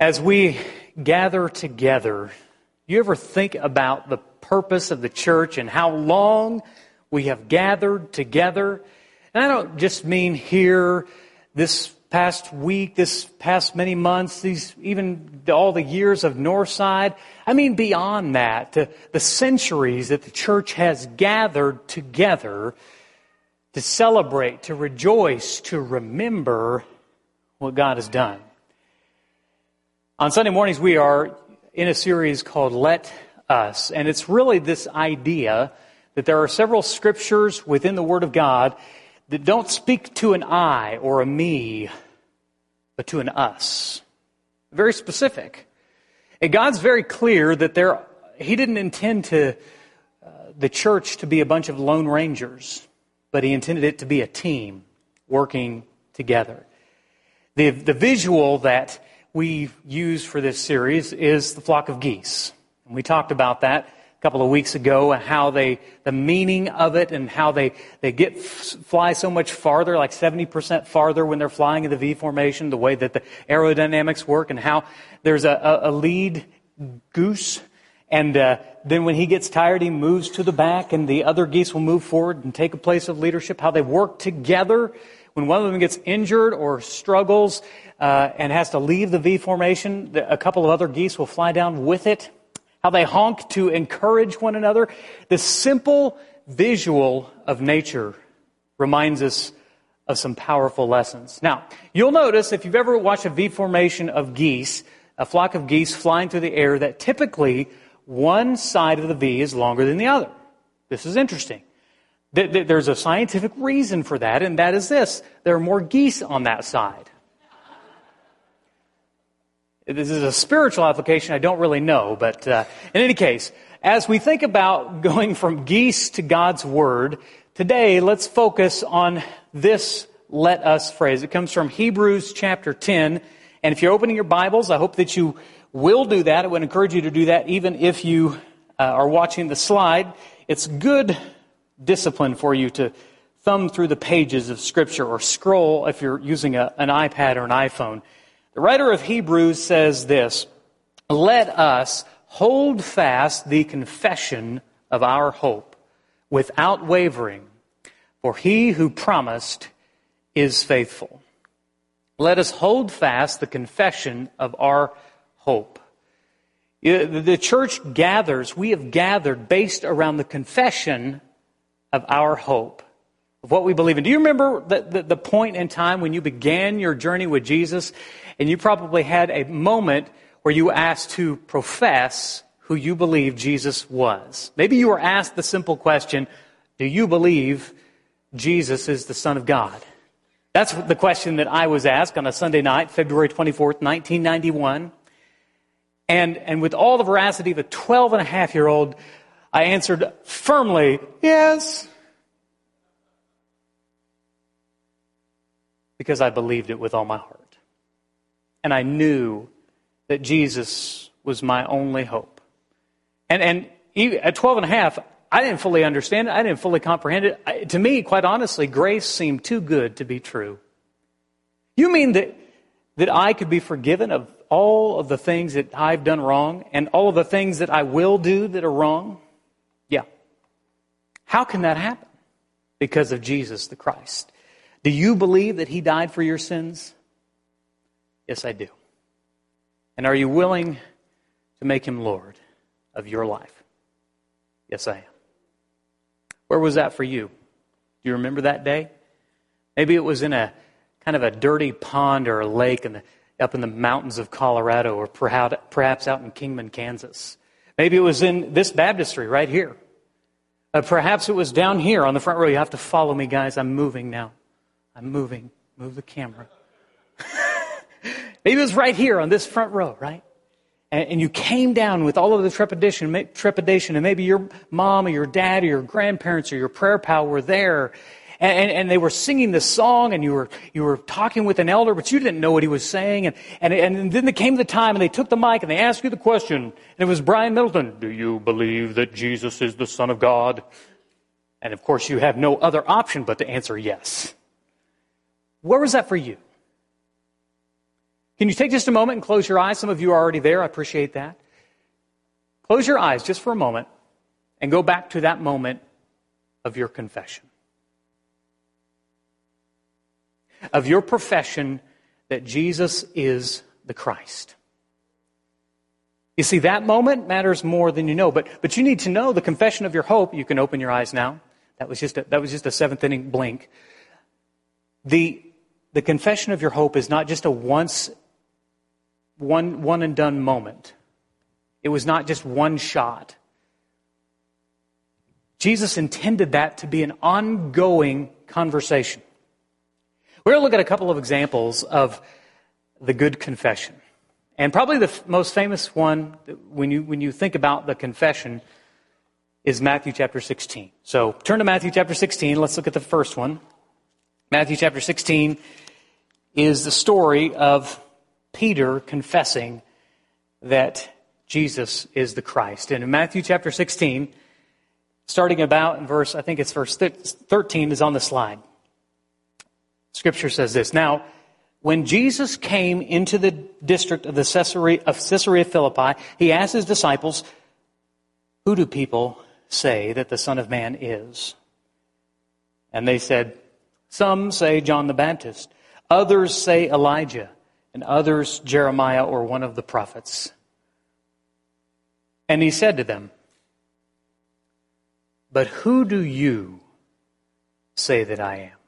As we gather together, you ever think about the purpose of the church and how long we have gathered together? And I don't just mean here this past week, this past many months, these even all the years of Northside. I mean beyond that, the, the centuries that the church has gathered together to celebrate, to rejoice, to remember what God has done. On Sunday mornings, we are in a series called Let Us, and it's really this idea that there are several scriptures within the Word of God that don't speak to an I or a me, but to an us. Very specific. And God's very clear that there, He didn't intend to, uh, the church to be a bunch of lone rangers, but He intended it to be a team working together. The, the visual that we use for this series is the flock of geese. And we talked about that a couple of weeks ago and how they, the meaning of it and how they, they get, fly so much farther, like 70% farther when they're flying in the V formation, the way that the aerodynamics work and how there's a, a, lead goose and uh, then when he gets tired, he moves to the back, and the other geese will move forward and take a place of leadership. How they work together. When one of them gets injured or struggles, uh, and has to leave the V formation, a couple of other geese will fly down with it. How they honk to encourage one another. The simple visual of nature reminds us of some powerful lessons. Now, you'll notice if you've ever watched a V formation of geese, a flock of geese flying through the air, that typically one side of the V is longer than the other. This is interesting. There's a scientific reason for that, and that is this there are more geese on that side. This is a spiritual application I don't really know, but uh, in any case, as we think about going from geese to God's Word, today let's focus on this let us phrase. It comes from Hebrews chapter 10. And if you're opening your Bibles, I hope that you will do that. I would encourage you to do that even if you uh, are watching the slide. It's good discipline for you to thumb through the pages of Scripture or scroll if you're using a, an iPad or an iPhone. The writer of Hebrews says this Let us hold fast the confession of our hope without wavering, for he who promised is faithful. Let us hold fast the confession of our hope. The church gathers, we have gathered based around the confession of our hope of what we believe in. Do you remember the, the, the, point in time when you began your journey with Jesus and you probably had a moment where you asked to profess who you believe Jesus was? Maybe you were asked the simple question, do you believe Jesus is the Son of God? That's the question that I was asked on a Sunday night, February 24th, 1991. And, and with all the veracity of a 12 and a half year old, I answered firmly, yes. because I believed it with all my heart. And I knew that Jesus was my only hope. And, and at 12 and a half, I didn't fully understand it. I didn't fully comprehend it. I, to me, quite honestly, grace seemed too good to be true. You mean that, that I could be forgiven of all of the things that I've done wrong and all of the things that I will do that are wrong? How can that happen? Because of Jesus the Christ. Do you believe that He died for your sins? Yes, I do. And are you willing to make Him Lord of your life? Yes, I am. Where was that for you? Do you remember that day? Maybe it was in a kind of a dirty pond or a lake in the, up in the mountains of Colorado or perhaps out in Kingman, Kansas. Maybe it was in this baptistry right here. Uh, perhaps it was down here on the front row. You have to follow me, guys. I'm moving now. I'm moving. Move the camera. Maybe it was right here on this front row, right? And, and, you came down with all of the trepidation, trepidation, and maybe your mom or your dad or your grandparents or your prayer pal were there. And, and, they were singing this song, and you were, you were talking with an elder, but you didn't know what he was saying. And, and, and then there came the time, and they took the mic, and they asked you the question. And it was Brian Middleton Do you believe that Jesus is the Son of God? And of course, you have no other option but to answer yes. Where was that for you? Can you take just a moment and close your eyes? Some of you are already there. I appreciate that. Close your eyes just for a moment and go back to that moment of your confession. Of your profession that Jesus is the Christ. You see, that moment matters more than you know, but, but you need to know the confession of your hope. You can open your eyes now. That was just a, that was just a seventh inning blink. The, the confession of your hope is not just a once, one, one and done moment. It was not just one shot. Jesus intended that to be an ongoing conversation. We're going to look at a couple of examples of the good confession. And probably the f- most famous one when you, when you think about the confession is Matthew chapter 16. So turn to Matthew chapter 16. Let's look at the first one. Matthew chapter 16 is the story of Peter confessing that Jesus is the Christ. And in Matthew chapter 16, starting about in verse, I think it's verse 13 is on the slide. Scripture says this. Now, when Jesus came into the district of the Caesarea, of Caesarea Philippi, he asked his disciples, Who do people say that the Son of Man is? And they said, Some say John the Baptist, others say Elijah, and others Jeremiah or one of the prophets. And he said to them, But who do you say that I am?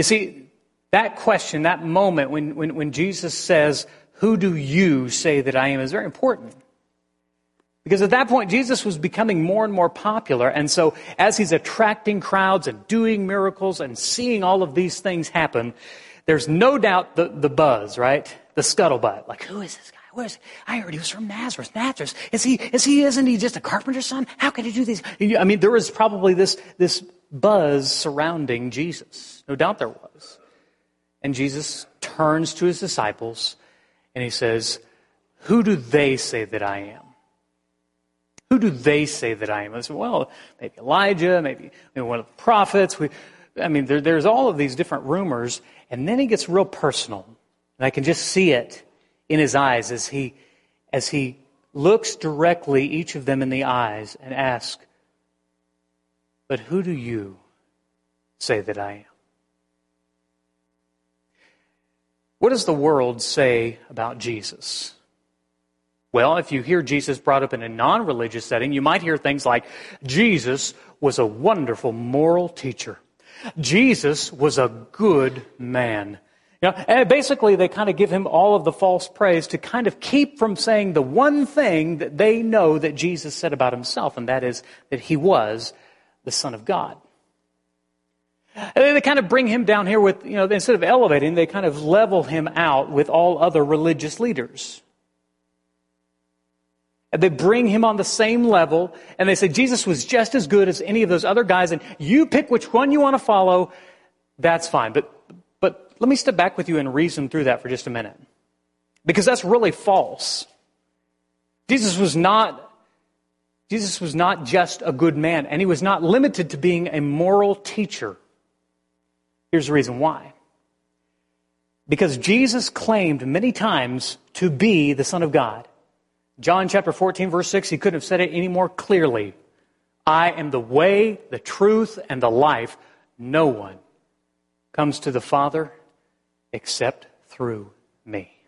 You see, that question, that moment when, when, when Jesus says, Who do you say that I am, is very important. Because at that point, Jesus was becoming more and more popular. And so, as he's attracting crowds and doing miracles and seeing all of these things happen, there's no doubt the, the buzz, right? The scuttlebutt. Like, who is this guy? Where is he? I heard he was from Nazareth. Nazareth. Is he, is he, isn't he just a carpenter's son? How could he do these? I mean, there was probably this, this buzz surrounding Jesus. No doubt there was. And Jesus turns to his disciples and he says, Who do they say that I am? Who do they say that I am? I said, Well, maybe Elijah, maybe, maybe one of the prophets. We, I mean, there, there's all of these different rumors. And then he gets real personal. And I can just see it in his eyes as he, as he looks directly each of them in the eyes and asks, But who do you say that I am? What does the world say about Jesus? Well, if you hear Jesus brought up in a non religious setting, you might hear things like Jesus was a wonderful moral teacher. Jesus was a good man. You know, and basically, they kind of give him all of the false praise to kind of keep from saying the one thing that they know that Jesus said about himself, and that is that he was the Son of God. And they kind of bring him down here with, you know, instead of elevating, they kind of level him out with all other religious leaders. And they bring him on the same level, and they say Jesus was just as good as any of those other guys, and you pick which one you want to follow, that's fine. But, but let me step back with you and reason through that for just a minute. Because that's really false. Jesus was not Jesus was not just a good man, and he was not limited to being a moral teacher. Here's the reason why. Because Jesus claimed many times to be the Son of God. John chapter 14, verse 6, he couldn't have said it any more clearly. I am the way, the truth, and the life. No one comes to the Father except through me.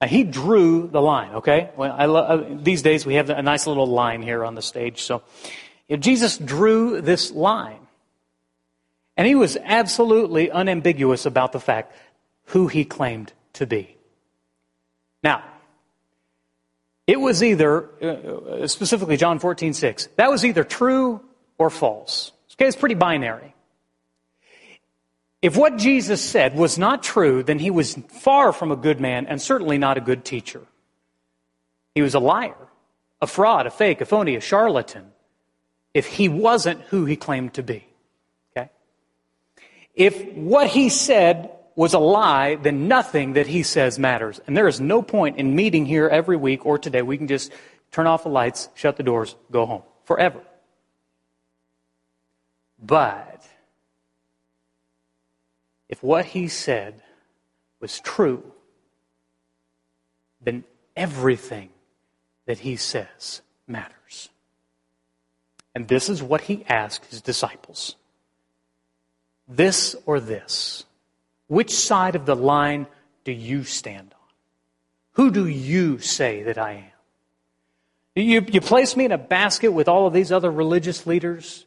Now, he drew the line, okay? Well, uh, these days we have a nice little line here on the stage. So Jesus drew this line. And he was absolutely unambiguous about the fact who he claimed to be. Now, it was either, uh, specifically John 14, 6, that was either true or false. Okay, it's pretty binary. If what Jesus said was not true, then he was far from a good man and certainly not a good teacher. He was a liar, a fraud, a fake, a phony, a charlatan, if he wasn't who he claimed to be. Okay? If what he said was a lie, then nothing that he says matters. And there is no point in meeting here every week or today. We can just turn off the lights, shut the doors, go home forever. But if what he said was true, then everything that he says matters. And this is what he asked his disciples this or this? Which side of the line do you stand on? Who do you say that I am? You, you place me in a basket with all of these other religious leaders?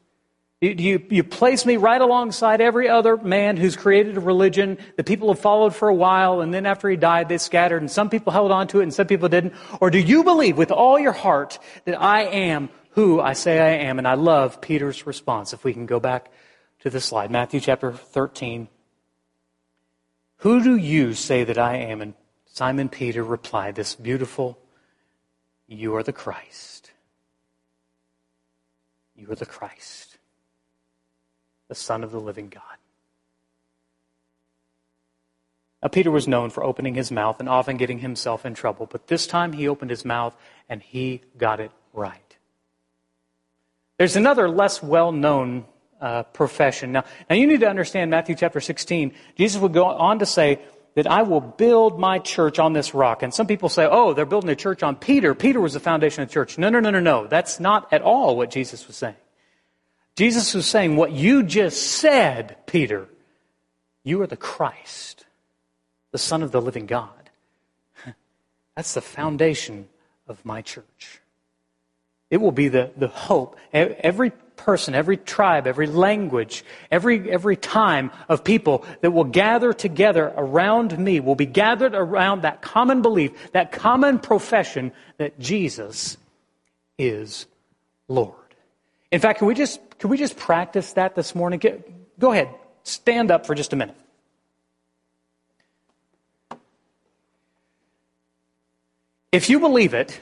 You, you, place me right alongside every other man who's created a religion that people have followed for a while, and then after he died, they scattered, and some people held on to it and some people didn't? Or do you believe with all your heart that I am who I say I am? And I love Peter's response. If we can go back to the slide, Matthew chapter 13. Who do you say that I am? And Simon Peter replied, This beautiful, you are the Christ. You are the Christ the Son of the living God. Now, Peter was known for opening his mouth and often getting himself in trouble, but this time he opened his mouth and he got it right. There's another less well known uh, profession. Now, now, you need to understand Matthew chapter 16. Jesus would go on to say that I will build my church on this rock. And some people say, oh, they're building a church on Peter. Peter was the foundation of the church. No, no, no, no, no. That's not at all what Jesus was saying. Jesus was saying, What you just said, Peter, you are the Christ, the Son of the living God. That's the foundation of my church. It will be the, the hope. Every person, every tribe, every language, every, every time of people that will gather together around me will be gathered around that common belief, that common profession that Jesus is Lord. In fact, can we just, can we just practice that this morning? Go ahead, stand up for just a minute. If you believe it,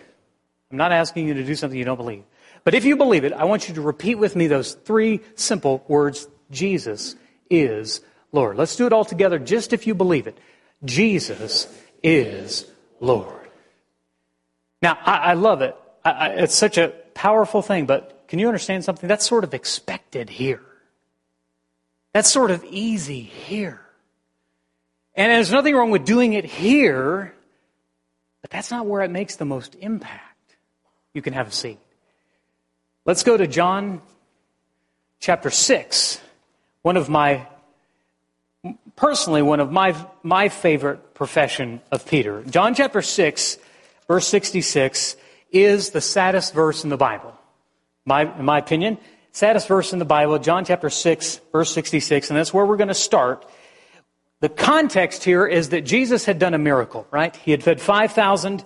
I'm not asking you to do something you don't believe, but if you believe it, I want you to repeat with me those three simple words Jesus is Lord. Let's do it all together just if you believe it. Jesus is Lord. Now, I, I love it. I, it's such a powerful thing, but can you understand something? That's sort of expected here. That's sort of easy here. And there's nothing wrong with doing it here, but that's not where it makes the most impact. You can have a seat. Let's go to John chapter 6. One of my, personally, one of my, my favorite profession of Peter. John chapter 6, verse 66, is the saddest verse in the Bible my, in my opinion. Saddest verse in the Bible, John chapter 6, verse 66, and that's where we're going to start. The context here is that Jesus had done a miracle, right? He had fed 5,000,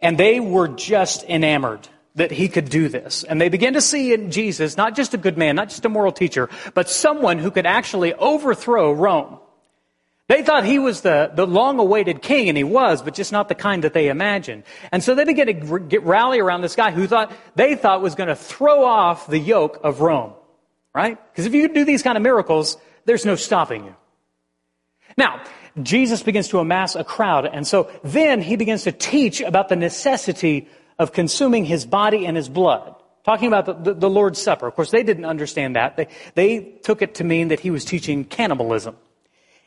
and they were just enamored that he could do this. And they began to see in Jesus not just a good man, not just a moral teacher, but someone who could actually overthrow Rome. They thought he was the, the long awaited king, and he was, but just not the kind that they imagined. And so they began to get rally around this guy who thought, they thought was going to throw off the yoke of Rome. Right? Because if you do these kind of miracles, there's no stopping you. Now, Jesus begins to amass a crowd, and so then he begins to teach about the necessity of consuming his body and his blood. Talking about the, the, the Lord's Supper. Of course, they didn't understand that. They, they took it to mean that he was teaching cannibalism.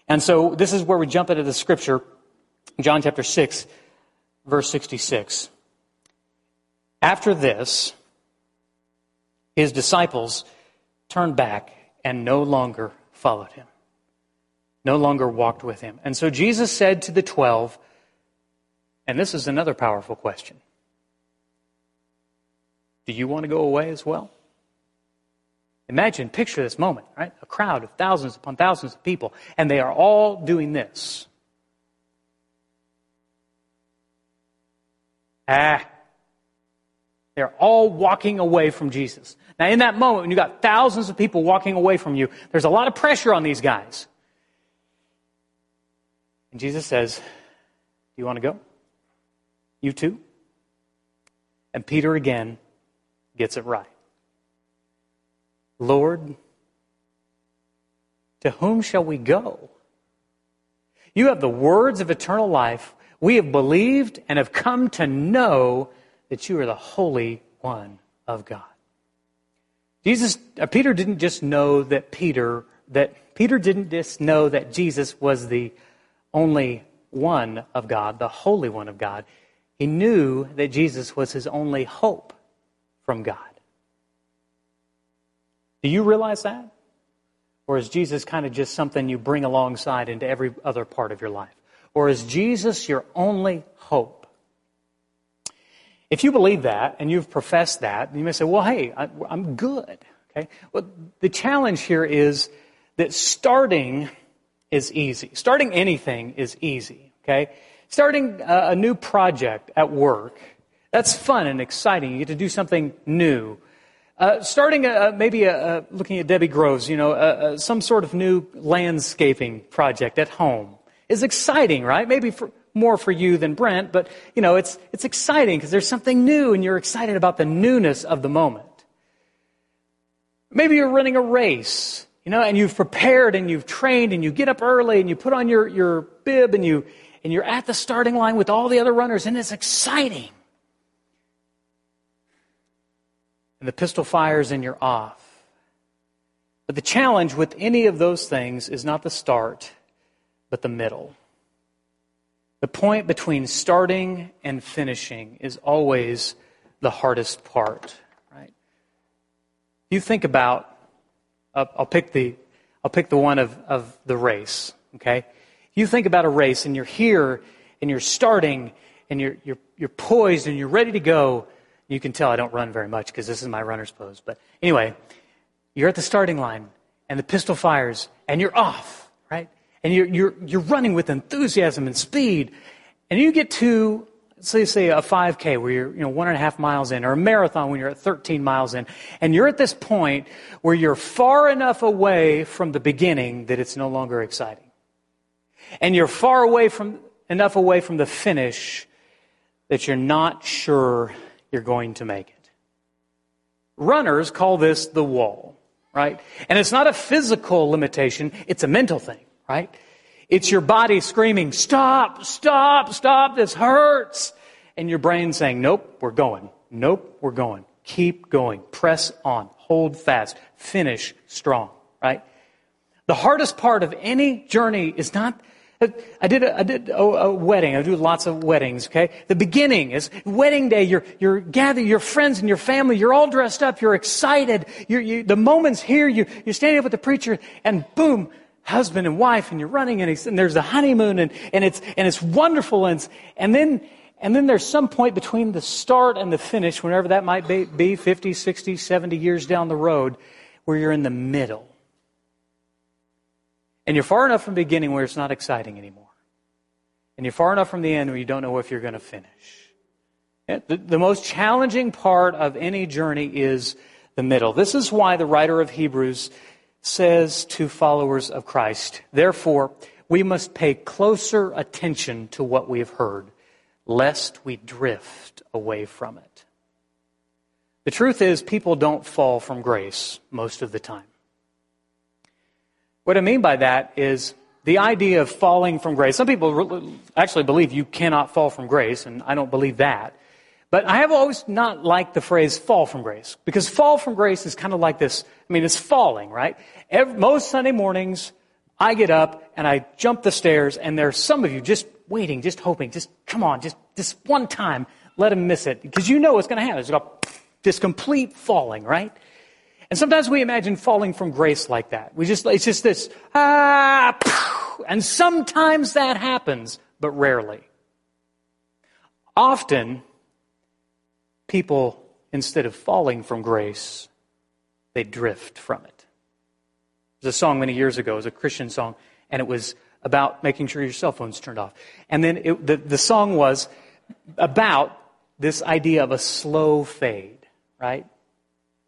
And so this is where we jump into the scripture, John chapter 6, verse 66. After this, his disciples turned back and no longer followed him, no longer walked with him. And so Jesus said to the twelve, and this is another powerful question Do you want to go away as well? Imagine, picture this moment, right? A crowd of thousands upon thousands of people, and they are all doing this. Ah. They're all walking away from Jesus. Now, in that moment, when you've got thousands of people walking away from you, there's a lot of pressure on these guys. And Jesus says, Do you want to go? You too? And Peter again gets it right. Lord, to whom shall we go? You have the words of eternal life. We have believed and have come to know that you are the Holy One of God. Jesus, uh, Peter didn't just know that Peter, that Peter didn't just know that Jesus was the only One of God, the Holy One of God. He knew that Jesus was his only hope from God. Do you realize that? Or is Jesus kind of just something you bring alongside into every other part of your life? Or is Jesus your only hope? If you believe that and you've professed that, you may say, well, hey, I, am good. Okay? Well, the challenge here is that starting is easy. Starting anything is easy. Okay? Starting a, a new project at work, that's fun and exciting. You get to do something new. Uh, starting a, maybe a, looking at Debbie Groves, you know, some sort of new landscaping project at home is exciting, right? Maybe for, more for you than Brent, but you know, it's it's exciting because there's something new and you're excited about the newness of the moment. Maybe you're running a race, you know, and you've prepared and you've trained and you get up early and you put on your, your bib and you and you're at the starting line with all the other runners and it's exciting. And the pistol fires and you're off. But the challenge with any of those things is not the start, but the middle. The point between starting and finishing is always the hardest part, right? You think about, uh, I'll pick the, I'll pick the one of, of the race, okay? You think about a race and you're here and you're starting and you're, you're, you're poised and you're ready to go you can tell I don't run very much because this is my runner's pose. But anyway, you're at the starting line and the pistol fires and you're off, right? And you're, you're, you're running with enthusiasm and speed. And you get to, say, say a 5K where you're, you know, one and a half miles in or a marathon when you're at 13 miles in. And you're at this point where you're far enough away from the beginning that it's no longer exciting. And you're far away from, enough away from the finish that you're not sure you're going to make it. Runners call this the wall, right? And it's not a physical limitation, it's a mental thing, right? It's your body screaming, stop, stop, stop, this hurts. And your brain saying, nope, we're going. Nope, we're going. Keep going. Press on. Hold fast. Finish strong, right? The hardest part of any journey is not I did, a, I did a, a, wedding. I do lots of weddings, okay? The beginning is wedding day. You're, you're gathering your friends and your family. You're all dressed up. You're excited. You're, you, the moment's here. You, you're standing up with the preacher and boom, husband and wife and you're running and, and there's the honeymoon and, and it's, and it's wonderful. And, and then, and then there's some point between the start and the finish, whenever that might be, be 50, 60, 70 years down the road, where you're in the middle. And you're far enough from the beginning where it's not exciting anymore. And you're far enough from the end where you don't know if you're going to finish. The, the most challenging part of any journey is the middle. This is why the writer of Hebrews says to followers of Christ, Therefore, we must pay closer attention to what we have heard, lest we drift away from it. The truth is, people don't fall from grace most of the time. What I mean by that is the idea of falling from grace. Some people actually believe you cannot fall from grace, and I don't believe that. But I have always not liked the phrase fall from grace because fall from grace is kind of like this. I mean, it's falling, right? Every, most Sunday mornings, I get up and I jump the stairs, and there's some of you just waiting, just hoping, just come on, just this one time, let him miss it because you know what's going to happen. It's going to this complete falling, right? And sometimes we imagine falling from grace like that. We just, it's just this, ah, and sometimes that happens, but rarely. Often, people, instead of falling from grace, they drift from it. There's a song many years ago, it was a Christian song, and it was about making sure your cell phone's turned off. And then it, the, the song was about this idea of a slow fade, right?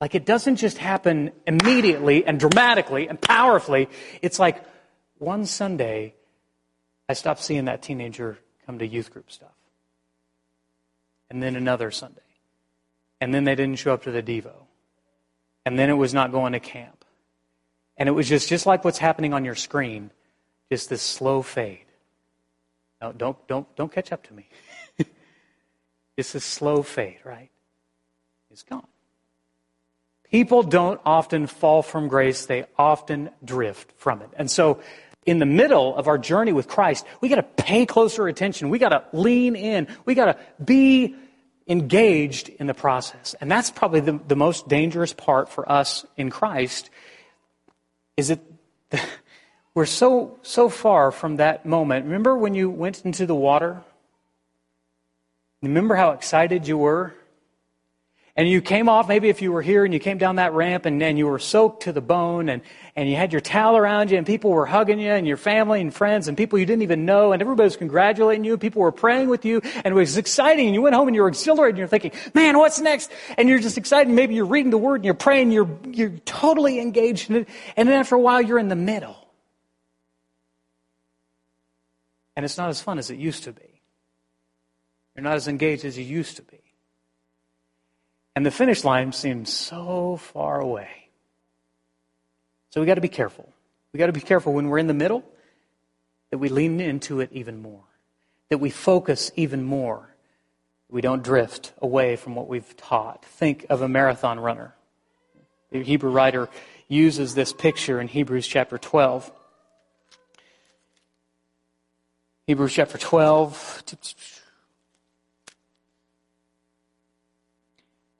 Like it doesn't just happen immediately and dramatically and powerfully. It's like one Sunday, I stopped seeing that teenager come to youth group stuff. And then another Sunday. And then they didn't show up to the Devo. And then it was not going to camp. And it was just, just like what's happening on your screen, just this slow fade. No, don't, don't, don't catch up to me. it's a slow fade, right? It's gone. People don't often fall from grace, they often drift from it. And so in the middle of our journey with Christ, we got to pay closer attention. We got to lean in. We got to be engaged in the process. And that's probably the, the most dangerous part for us in Christ is that we're so, so far from that moment. Remember when you went into the water? Remember how excited you were? And you came off, maybe if you were here and you came down that ramp and, and you were soaked to the bone and, and you had your towel around you and people were hugging you and your family and friends and people you didn't even know and everybody was congratulating you. People were praying with you and it was exciting and you went home and you were exhilarated and you're thinking, man, what's next? And you're just excited. Maybe you're reading the word and you're praying. You're, you're totally engaged in it. And then after a while, you're in the middle. And it's not as fun as it used to be. You're not as engaged as you used to be. And the finish line seems so far away. So we got to be careful. We got to be careful when we're in the middle that we lean into it even more, that we focus even more. We don't drift away from what we've taught. Think of a marathon runner. The Hebrew writer uses this picture in Hebrews chapter 12. Hebrews chapter 12.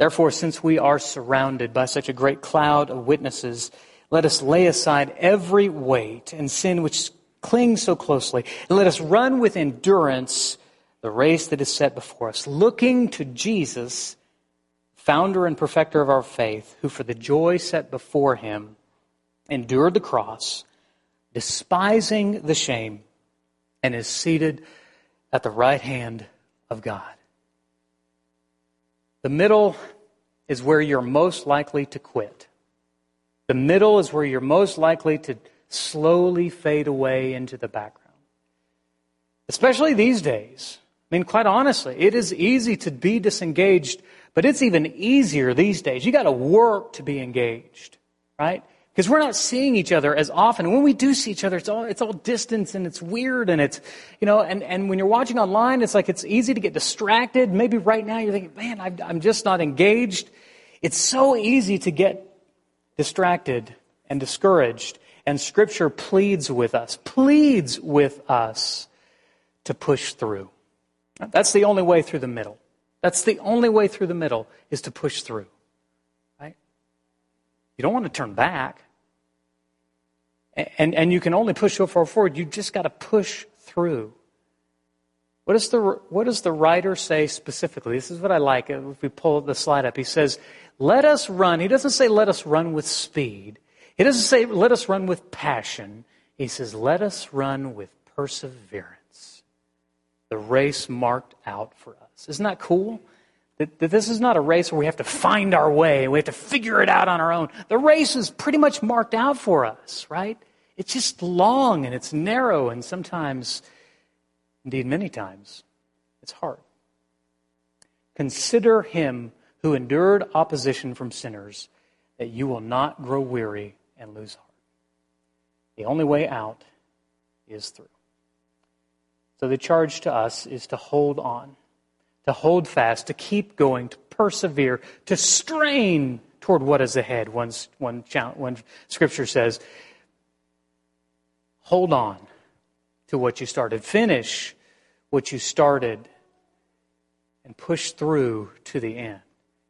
Therefore, since we are surrounded by such a great cloud of witnesses, let us lay aside every weight and sin which clings so closely, and let us run with endurance the race that is set before us, looking to Jesus, founder and perfecter of our faith, who for the joy set before him endured the cross, despising the shame, and is seated at the right hand of God. The middle is where you're most likely to quit. The middle is where you're most likely to slowly fade away into the background. Especially these days. I mean, quite honestly, it is easy to be disengaged, but it's even easier these days. You got to work to be engaged, right? Because we're not seeing each other as often. And when we do see each other, it's all, it's all distance and it's weird and it's, you know, and, and when you're watching online, it's like it's easy to get distracted. Maybe right now you're thinking, man, I'm, I'm just not engaged. It's so easy to get distracted and discouraged. And Scripture pleads with us, pleads with us to push through. That's the only way through the middle. That's the only way through the middle is to push through. You don't want to turn back. And, and you can only push so far forward. You just got to push through. What does, the, what does the writer say specifically? This is what I like uh, if we pull the slide up. He says, Let us run. He doesn't say, Let us run with speed. He doesn't say, Let us run with passion. He says, Let us run with perseverance. The race marked out for us. Isn't that cool? That, that this is not a race where we have to find our way, we have to figure it out on our own. The race is pretty much marked out for us, right? It's just long and it's narrow, and sometimes, indeed many times, it's hard. Consider him who endured opposition from sinners, that you will not grow weary and lose heart. The only way out is through. So the charge to us is to hold on to hold fast, to keep going, to persevere, to strain toward what is ahead. One, one, one scripture says, hold on to what you started. Finish what you started and push through to the end.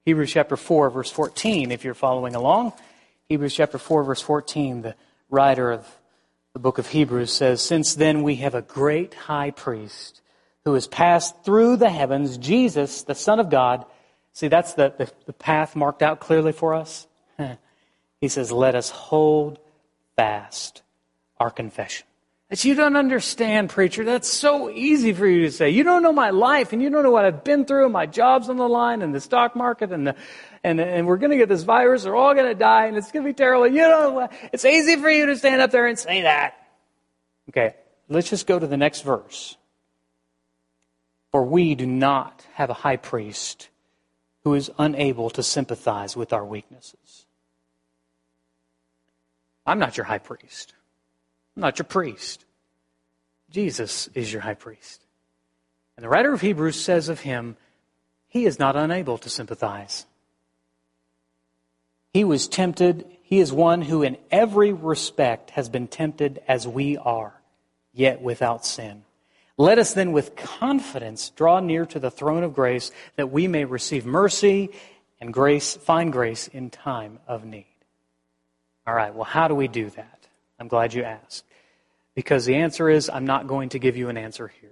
Hebrews chapter 4, verse 14, if you're following along. Hebrews chapter 4, verse 14, the writer of the book of Hebrews says, Since then we have a great high priest who has passed through the heavens, Jesus, the Son of God. See, that's the, the, the path marked out clearly for us. he says, Let us hold fast our confession. That you don't understand, preacher. That's so easy for you to say. You don't know my life, and you don't know what I've been through. My job's on the line, and the stock market, and the, and, and we're going to get this virus. We're all going to die, and it's going to be terrible. You know, it's easy for you to stand up there and say that. Okay, let's just go to the next verse. For we do not have a high priest who is unable to sympathize with our weaknesses. I'm not your high priest. I'm not your priest. Jesus is your high priest. And the writer of Hebrews says of him, he is not unable to sympathize. He was tempted, he is one who in every respect has been tempted as we are, yet without sin. Let us then with confidence draw near to the throne of grace that we may receive mercy and grace, find grace in time of need. All right, well, how do we do that? I'm glad you asked. Because the answer is I'm not going to give you an answer here.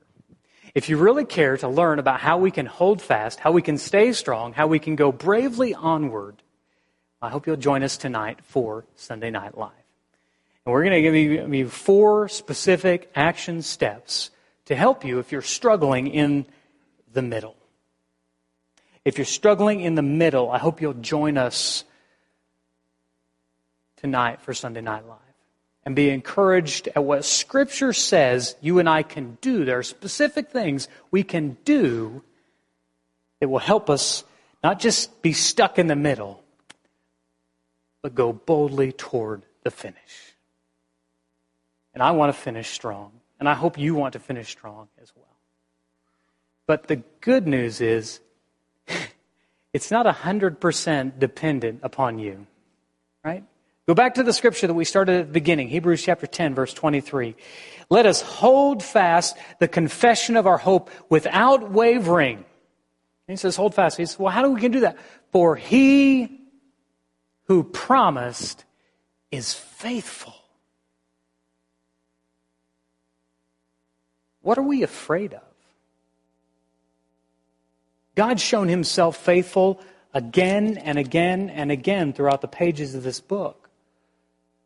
If you really care to learn about how we can hold fast, how we can stay strong, how we can go bravely onward, I hope you'll join us tonight for Sunday Night Live. And we're going to give you, four specific action steps to help you if you're struggling in the middle. If you're struggling in the middle, I hope you'll join us tonight for Sunday Night Live and be encouraged at what Scripture says you and I can do. There are specific things we can do that will help us not just be stuck in the middle, but go boldly toward the finish. And I want to finish strong. And I hope you want to finish strong as well. But the good news is, it's not 100% dependent upon you, right? Go back to the scripture that we started at the beginning, Hebrews chapter 10, verse 23. Let us hold fast the confession of our hope without wavering. And he says, hold fast. He says, well, how do we can do that? For he who promised is faithful. What are we afraid of? God's shown himself faithful again and again and again throughout the pages of this book.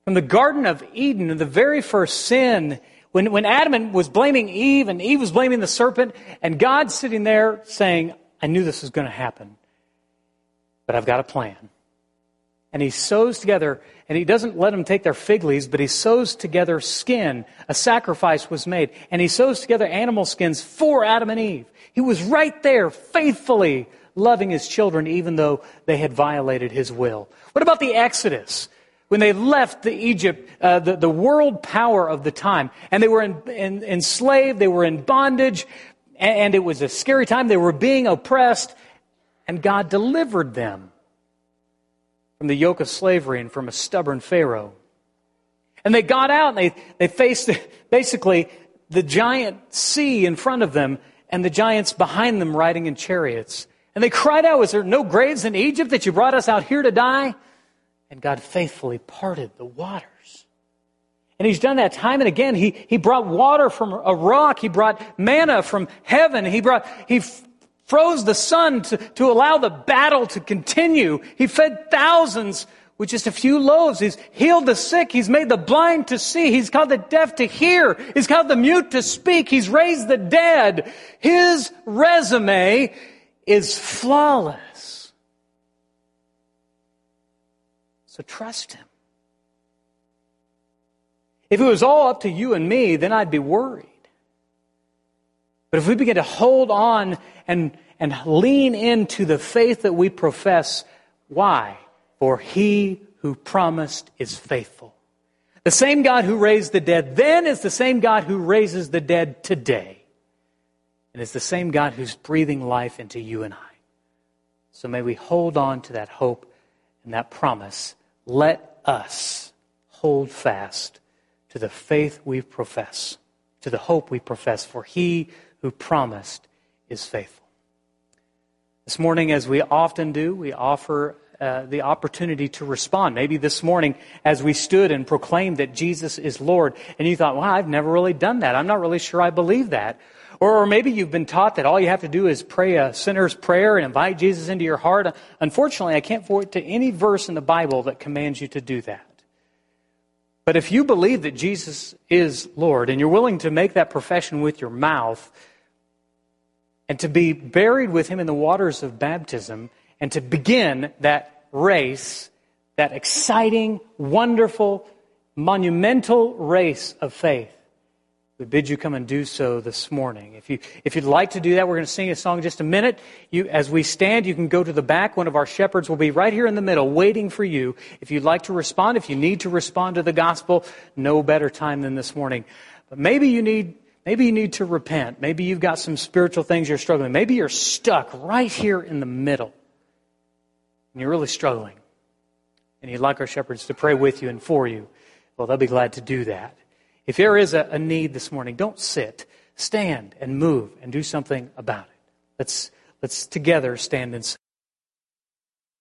From the Garden of Eden, in the very first sin, when, when Adam was blaming Eve and Eve was blaming the serpent, and God's sitting there saying, I knew this was going to happen, but I've got a plan and he sews together, and he doesn't let them take their fig leaves, but he sews together skin. A sacrifice was made, and he sews together animal skins for Adam and Eve. He was right there, faithfully loving his children, even though they had violated his will. What about the Exodus? When they left the Egypt, uh, the, the world power of the time, and they were in, in, enslaved, they were in bondage, and, and it was a scary time. They were being oppressed, and God delivered them from the yoke of slavery and from a stubborn Pharaoh. And they got out and they, they faced basically the giant sea in front of them and the giants behind them riding in chariots. And they cried out, Was there no graves in Egypt that you brought us out here to die? And God faithfully parted the waters. And He's done that time and again. He, he brought water from a rock. He brought manna from heaven. He brought, He froze the sun to, to allow the battle to continue. He fed thousands with just a few loaves. He's healed the sick. He's made the blind to see. He's called the deaf to hear. He's called the mute to speak. He's raised the dead. His resume is flawless. So trust him. If it was all up to you and me, then I'd be worried. But if we begin to hold on and, and lean into the faith that we profess, why? For he who promised is faithful. The same God who raised the dead then is the same God who raises the dead today. And it's the same God who's breathing life into you and I. So may we hold on to that hope and that promise. Let us hold fast to the faith we profess, to the hope we profess, for he who promised is faithful. This morning, as we often do, we offer uh, the opportunity to respond. Maybe this morning, as we stood and proclaimed that Jesus is Lord, and you thought, well, I've never really done that. I'm not really sure I believe that. Or, or maybe you've been taught that all you have to do is pray a sinner's prayer and invite Jesus into your heart. Unfortunately, I can't point to any verse in the Bible that commands you to do that. But if you believe that Jesus is Lord and you're willing to make that profession with your mouth, and to be buried with him in the waters of baptism and to begin that race, that exciting, wonderful, monumental race of faith. We bid you come and do so this morning. If, you, if you'd like to do that, we're going to sing a song in just a minute. You, as we stand, you can go to the back. One of our shepherds will be right here in the middle waiting for you. If you'd like to respond, if you need to respond to the gospel, no better time than this morning. But maybe you need Maybe you need to repent. Maybe you've got some spiritual things you're struggling. Maybe you're stuck right here in the middle and you're really struggling. and you'd like our shepherds to pray with you and for you, well, they'll be glad to do that. If there is a, a need this morning, don't sit. Stand and move and do something about it. Let's, let's together stand and